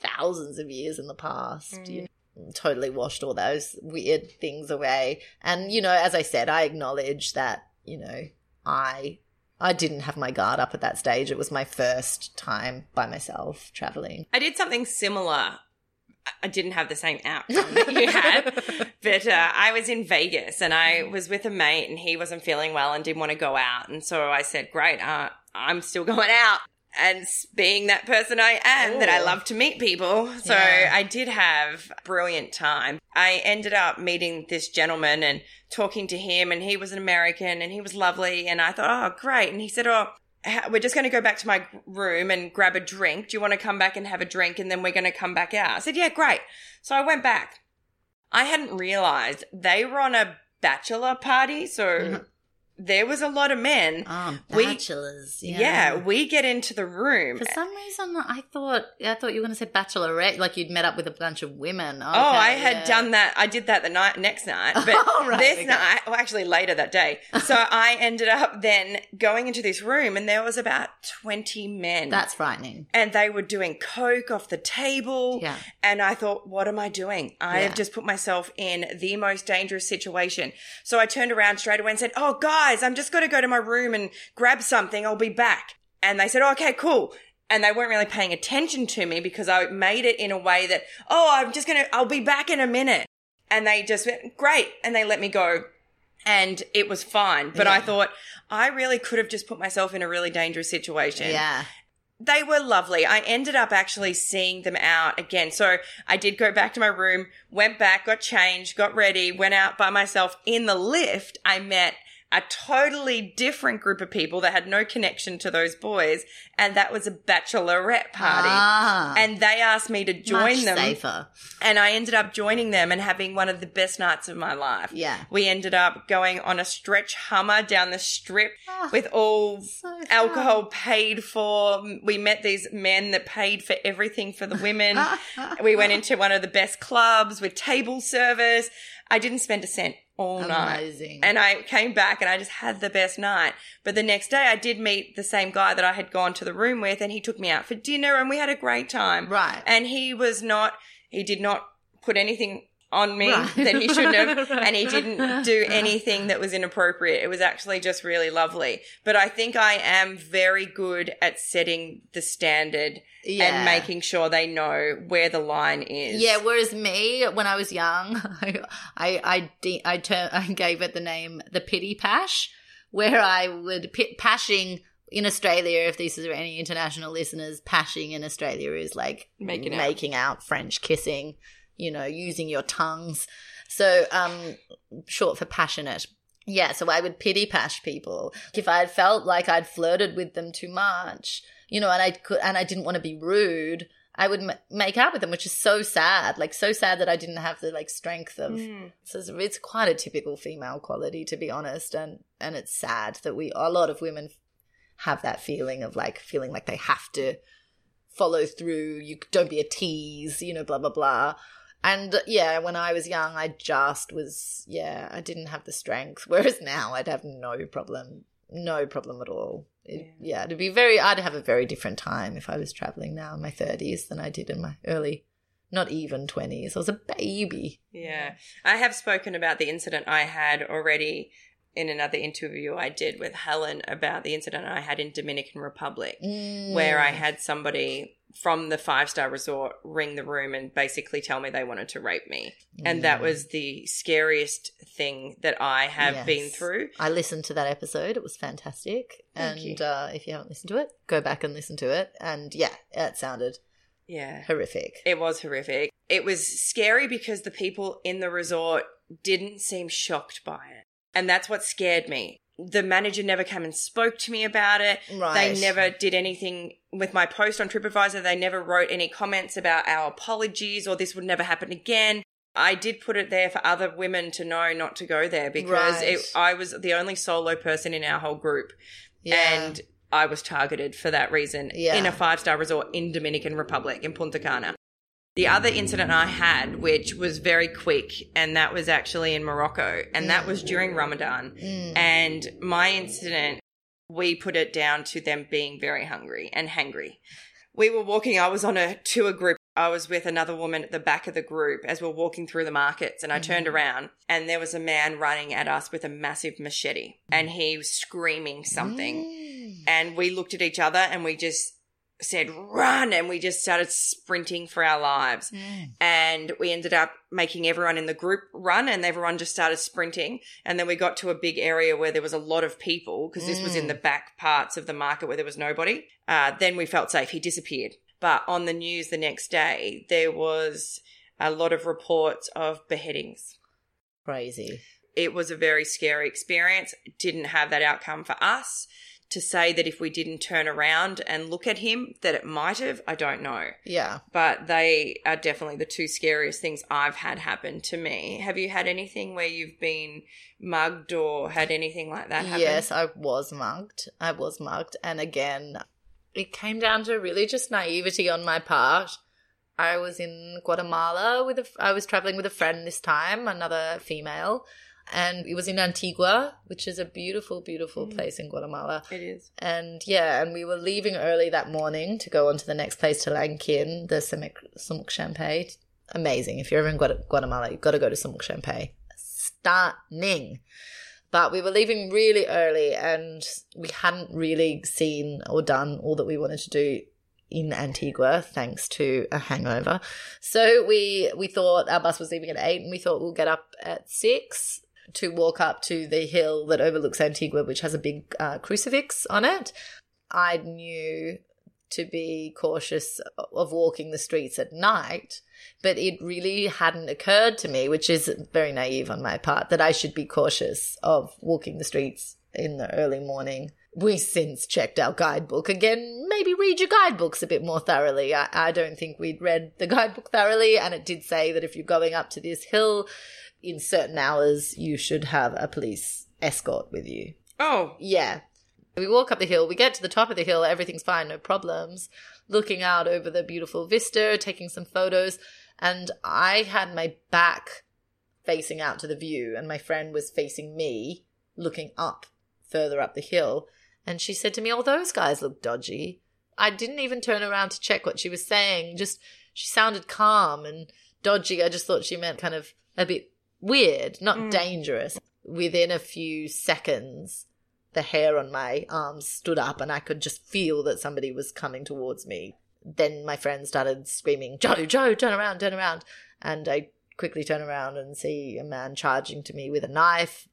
thousands of years in the past Mm. you know, totally washed all those weird things away. And you know as I said I acknowledge that you know I I didn't have my guard up at that stage. It was my first time by myself traveling. I did something similar I didn't have the same outcome that you had. But uh, I was in Vegas and I was with a mate and he wasn't feeling well and didn't want to go out. And so I said, great, uh, I'm still going out. And being that person I am, that I love to meet people. So Yeah. I did have a brilliant time. I ended up meeting this gentleman and talking to him and he was an American and he was lovely. And I thought, oh, great. And he said, oh, we're just going to go back to my room and grab a drink. Do you want to come back and have a drink? And then we're going to come back out. I said, yeah, great. So I went back. I hadn't realized they were on a bachelor party. So Mhm. There was a lot of men. Um, We- bachelors. Yeah. Yeah. we get into the room. For some reason, I thought I thought you were going to say bachelorette, like you'd met up with a bunch of women. Oh, I had yeah. done that. I did that the night next night, but Oh, right, this okay. night, well, actually later that day. So I ended up then going into this room, and there was about twenty men. That's frightening. and they were doing coke off the table. Yeah. And I thought, what am I doing? I Yeah. have just put myself in the most dangerous situation. So I turned around straight away and said, Oh, guys, I'm just going to go to my room and grab something. I'll be back. And they said, oh, Okay, cool. And they weren't really paying attention to me because I made it in a way that, Oh, I'm just going to, I'll be back in a minute. And they just went, Great. And they let me go. And it was fine. But I thought, I really could have just put myself in a really dangerous situation Yeah. they were lovely. I ended up actually seeing them out again. So I did go back to my room, went back, got changed, got ready, went out by myself. In the lift, I met a totally different group of people that had no connection to those boys. And that was a bachelorette party. Ah, And they asked me to join them. safer. And I ended up joining them and having one of the best nights of my life. Yeah. We ended up going on a stretch hummer down the strip Ah, with all so alcohol paid for. We met these men that paid for everything for the women. we went into one of the best clubs with table service. I didn't spend a cent all night. And I came back and I just had the best night. But the next day I did meet the same guy that I had gone to the room with and he took me out for dinner and we had a great time. right. And he was not, he did not put anything on me Right. that he shouldn't have. Right. And he didn't do anything that was inappropriate. It was actually just really lovely. But I think I am very good at setting the standard yeah. and making sure they know where the line is. Yeah, whereas me, when I was young, I I I, de- I, ter- I gave it the name the pity pash, where I would pit pashing in Australia. If these are any international listeners, pashing in Australia is like Making out. making out, French kissing, you know, using your tongues. So, um, short for passionate. Yeah, so I would pity pash people if I had felt like I'd flirted with them too much, you know, and I could, and I didn't want to be rude. I would m- make out with them, which is so sad. Like so sad that I didn't have the like strength of. Mm. So it's, it's quite a typical female quality, to be honest, and and it's sad that we a lot of women have that feeling of like feeling like they have to follow through. You don't be a tease, you know, blah blah blah. And yeah, when I was young, I just was yeah, I didn't have the strength. Whereas now, I'd have no problem, no problem at all. It, yeah. it'd be very. I'd have a very different time if I was traveling now in my thirties than I did in my early, not even twenties. I was a baby. Yeah. I have spoken about the incident I had already in another interview I did with Helen about the incident I had in Dominican Republic. where Mm. I had somebody from the five star resort ring the room and basically tell me they wanted to rape me. And that Mm. was the scariest thing that I have Yes. been through. I listened to that episode. It was fantastic. Thank and you. Uh, if you haven't listened to it, go back and listen to it. And yeah, it sounded Yeah. horrific. It was horrific. It was scary because the people in the resort didn't seem shocked by it. And that's what scared me. The manager never came and spoke to me about it. Right. They never did anything with my post on TripAdvisor. They never wrote any comments about our apologies or this would never happen again. I did put it there for other women to know not to go there because Right. it, I was the only solo person in our whole group. Yeah. And I was targeted for that reason Yeah. in a five star resort in Dominican Republic in Punta Cana. The other incident I had, which was very quick, and that was actually in Morocco, and that was during Ramadan. Mm. And my incident, we put it down to them being very hungry and hangry. We were walking, I was on a tour group. I was with another woman at the back of the group as we are walking through the markets, and I turned around and there was a man running at us with a massive machete, and he was screaming something. Mm. And we looked at each other and we just said, run. And we just started sprinting for our lives. And we ended up making everyone in the group run and everyone just started sprinting. And then we got to a big area where there was a lot of people because this was in Mm. the back parts of the market where there was nobody. Uh, then we felt safe. He disappeared. But on the news the next day, there was a lot of reports of beheadings. Crazy. It was a very scary experience. It didn't have that outcome for us. To say that if we didn't turn around and look at him, that it might have, I don't know. Yeah. But they are definitely the two scariest things I've had happen to me. Have you had anything where you've been mugged or had anything like that happen? Yes, I was mugged. I was mugged. And again, it came down to really just naivety on my part. I was in Guatemala with a, I was traveling with a friend this time, another female, and it was in Antigua, which is a beautiful, beautiful Mm. place in Guatemala. It is. And yeah, and we were leaving early that morning to go on to the next place to Lanquín, the Semuc, Semuc Champey. Amazing. If you're ever in Guat- Guatemala, you've got to go to Semuc Champey. Stunning. But we were leaving really early and we hadn't really seen or done all that we wanted to do in Antigua thanks to a hangover. So we we thought our bus was leaving at 8 and we thought we'll get up at 6 to walk up to the hill that overlooks Antigua which has a big uh, crucifix on it. I knew to be cautious of walking the streets at night, but it really hadn't occurred to me, which is very naive on my part, that I should be cautious of walking the streets in the early morning. We since checked our guidebook again. Maybe read your guidebooks a bit more thoroughly. I, I don't think we'd read the guidebook thoroughly, and it did say that if you're going up to this hill in certain hours, you should have a police escort with you. Oh, Yeah. We walk up the hill, we get to the top of the hill, everything's fine, no problems. Looking out over the beautiful vista, taking some photos, and I had my back facing out to the view, and my friend was facing me, looking up further up the hill. And she said to me, Oh, those guys look dodgy. I didn't even turn around to check what she was saying. Just, she sounded calm and dodgy. I just thought she meant kind of a bit weird, not Mm. dangerous. Within a few seconds, the hair on my arms stood up and I could just feel that somebody was coming towards me. Then my friend started screaming, Joe, Joe, turn around, turn around. And I quickly turn around and see a man charging to me with a knife.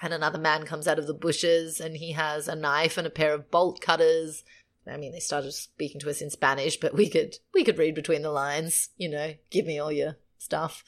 And another man comes out of the bushes and he has a knife and a pair of bolt cutters. I mean, they started speaking to us in Spanish, but we could we could read between the lines. You know, give me all your stuff.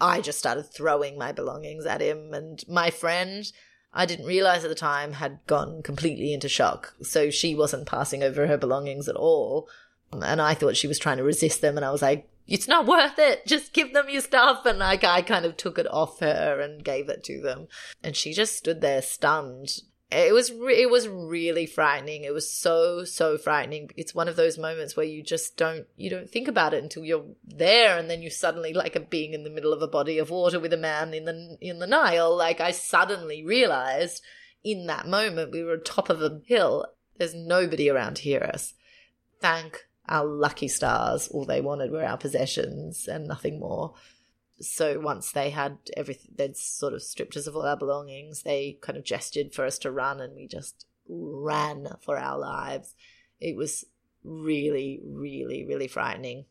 I just started throwing my belongings at him, and my friend, I didn't realize at the time, had gone completely into shock. So she wasn't passing over her belongings at all, and I thought she was trying to resist them, and I was like, "It's not worth it. Just give them your stuff." And like I kind of took it off her and gave it to them, and she just stood there stunned it was re- it was really frightening. It was so so frightening. It's one of those moments where you just don't you don't think about it until you're there and then you suddenly like a being in the middle of a body of water with a man in the in the nile. Like i suddenly realized in that moment we were top of a hill. There's nobody around to hear us. Thank our lucky stars. All they wanted were our possessions and nothing more so once they had everything they'd sort of stripped us of all our belongings they kind of gestured for us to run and we just ran for our lives. It was really really really frightening.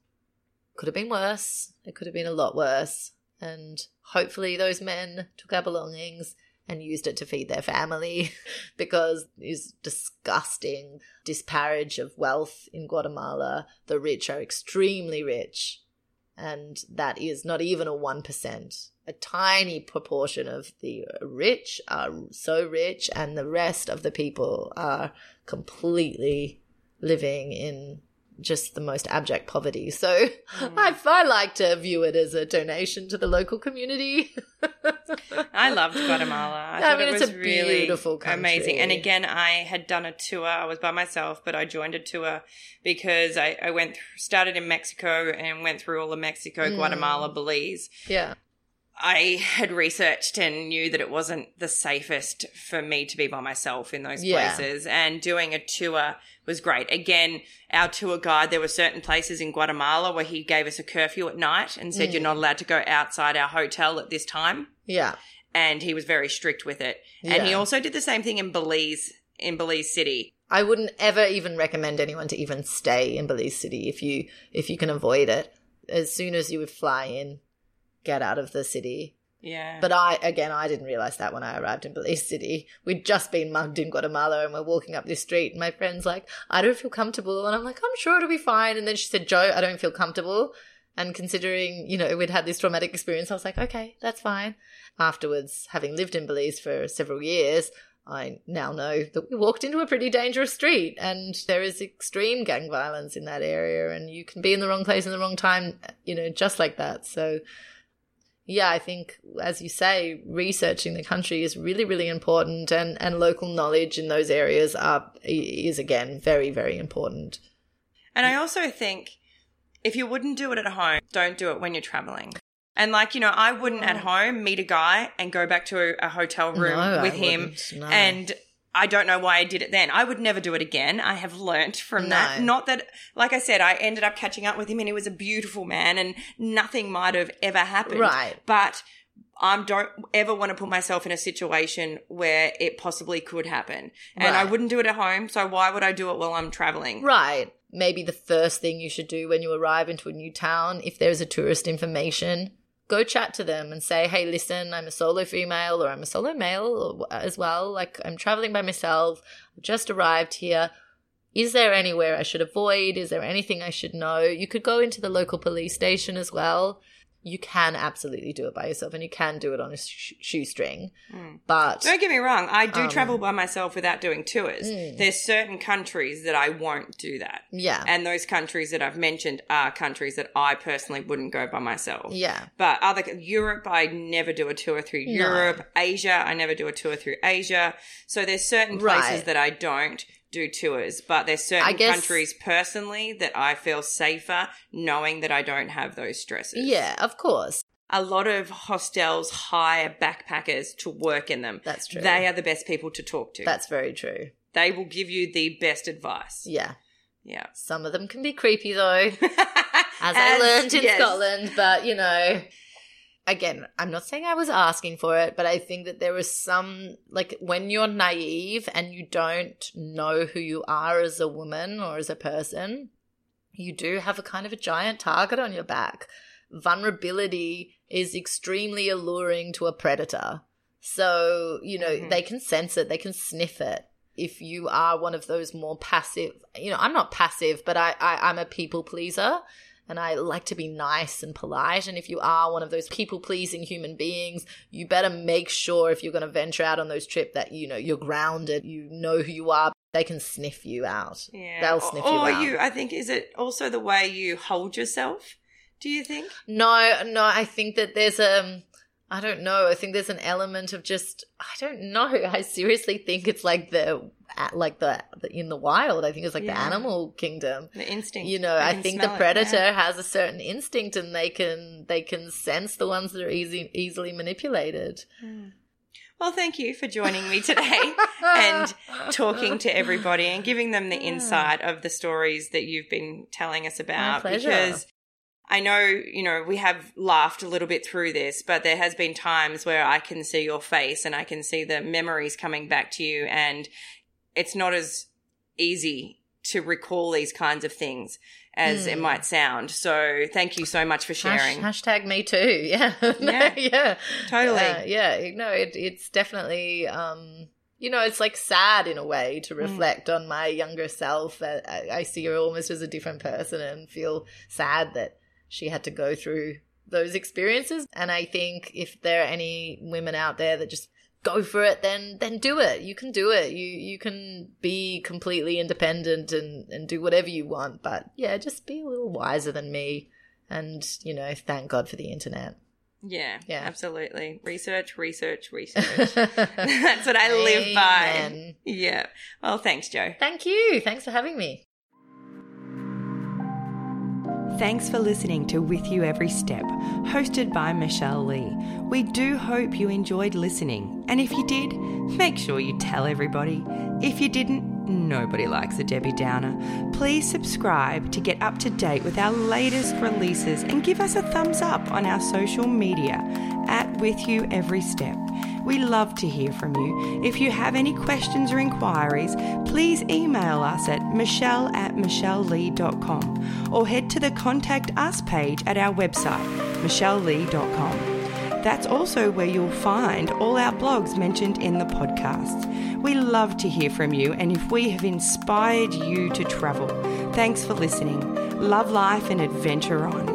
Could have been worse. It could have been a lot worse. And hopefully those men took our belongings and used it to feed their family because it's disgusting. Disparage of wealth in Guatemala. The rich are extremely rich and that is not even a 1%. A tiny proportion of the rich are so rich, and the rest of the people are completely living in just the most abject poverty. So I, I like to view it as a donation to the local community. I loved Guatemala. I, I thought mean, it it's was a really beautiful country. amazing. And again, I had done a tour. I was by myself, but I joined a tour because I, I went started in Mexico and went through all of Mexico, Mm. Guatemala, Belize. yeah. I had researched and knew that it wasn't the safest for me to be by myself in those Yeah. places. And doing a tour was great. Again, our tour guide, there were certain places in Guatemala where he gave us a curfew at night and said, Mm. You're not allowed to go outside our hotel at this time. Yeah. And he was very strict with it. And he also did the same thing in Belize, in Belize City. I wouldn't ever even recommend anyone to even stay in Belize City if you if you can avoid it. As soon as you would fly in, get out of the city. Yeah. But I again I didn't realize that when I arrived in Belize City. We'd just been mugged in Guatemala and we're walking up this street and my friend's like, I don't feel comfortable and I'm like, I'm sure it'll be fine. And then she said, Joe, I don't feel comfortable. And considering, you know, we'd had this traumatic experience, I was like, okay, that's fine. Afterwards, having lived in Belize for several years, I now know that we walked into a pretty dangerous street and there is extreme gang violence in that area and you can be in the wrong place in the wrong time, you know, just like that. So, yeah, I think, as you say, researching the country is really, really important and, and local knowledge in those areas are, is again very, very important. And I also think if you wouldn't do it at home, don't do it when you're traveling. And like, you know, I wouldn't at oh. home meet a guy and go back to a, a hotel room No, I with him. no. And I don't know why I did it then. I would never do it again. I have learnt from that. Not that, like I said, I ended up catching up with him and he was a beautiful man and nothing might have ever happened. Right. But I don't ever want to put myself in a situation where it possibly could happen. And I wouldn't do it at home. So why would I do it while I'm traveling? Right. Maybe the first thing you should do when you arrive into a new town, if there's a tourist information, go chat to them and say, hey, listen, I'm a solo female or I'm a solo male as well. Like, I'm traveling by myself. I've just arrived here. Is there anywhere I should avoid? Is there anything I should know? You could go into the local police station as well. You can absolutely do it by yourself and you can do it on a sh- shoestring. Mm. But Don't get me wrong, I do Um, travel by myself without doing tours. Mm. There's certain countries that I won't do that. yeah. And those countries that I've mentioned are countries that I personally wouldn't go by myself. yeah. But other Europe, I never do a tour through No. Europe. Asia, I never do a tour through Asia. So there's certain Right. places that I don't do tours, but there's certain guess- countries personally that I feel safer knowing that I don't have those stresses. Yeah, of course. A lot of hostels hire backpackers to work in them. That's true. They are the best people to talk to. That's very true. they will give you the best advice. Yeah. Yeah. Some of them can be creepy though, as, I learned in yes. Scotland, but you know, again, I'm not saying I was asking for it, but I think that there was some like when you're naive and you don't know who you are as a woman or as a person, you do have a kind of a giant target on your back. Vulnerability is extremely alluring to a predator. So, you know, Mhm. they can sense it, they can sniff it. If you are one of those more passive, you know, I'm not passive, but I, I I'm a people pleaser and I like to be nice and polite. And if you are one of those people pleasing human beings, you better make sure if you're going to venture out on those trips that you know you're grounded, you know who you are. They can sniff you out. Yeah. They'll sniff or, you or you, I think, is it also the way you hold yourself? Do you think? No, no, I think that there's um I don't know. I think there's an element of just I don't know. I seriously think it's like the like the, the in the wild. I think it's like the animal kingdom. The instinct. You know, They I think the smell it, predator yeah. has a certain instinct and they can they can sense the ones that are easy easily manipulated. Hmm. Well, thank you for joining me today and talking to everybody and giving them the insight of the stories that you've been telling us about. Because I know, you know, we have laughed a little bit through this, but there has been times where I can see your face and I can see the memories coming back to you and it's not as easy to recall these kinds of things as it Hmm. might sound. So thank you so much for sharing. Hash, hashtag me too. Yeah. No, Yeah. yeah. Totally. Uh, yeah. No, it, it's definitely, um, you know, it's like sad in a way Mm. to reflect on my younger self. I, I see her almost as a different person and feel sad that she had to go through those experiences. And I think if there are any women out there that just go for it, then then do it. You can do it. You you can be completely independent and and do whatever you want. But yeah, just be a little wiser than me. And you know, thank God for the internet. Yeah, Yeah. absolutely. Research, research, research. That's what I live by. Yeah. Well, thanks, Joe. Thank you. Thanks for having me. Thanks for listening to With You Every Step, hosted by Michelle Lee. We do hope you enjoyed listening, and if you did, make sure you tell everybody. If you didn't, nobody likes a Debbie Downer. Please subscribe to get up to date with our latest releases and give us a thumbs up on our social media at With You Every Step. We love to hear from you. If you have any questions or inquiries, please email us at michelle at michellelee.com or head to the Contact Us page at our website, michellelee.com. That's also where you'll find all our blogs mentioned in the podcast. We love to hear from you, and if we have inspired you to travel, thanks for listening. Love life and adventure on.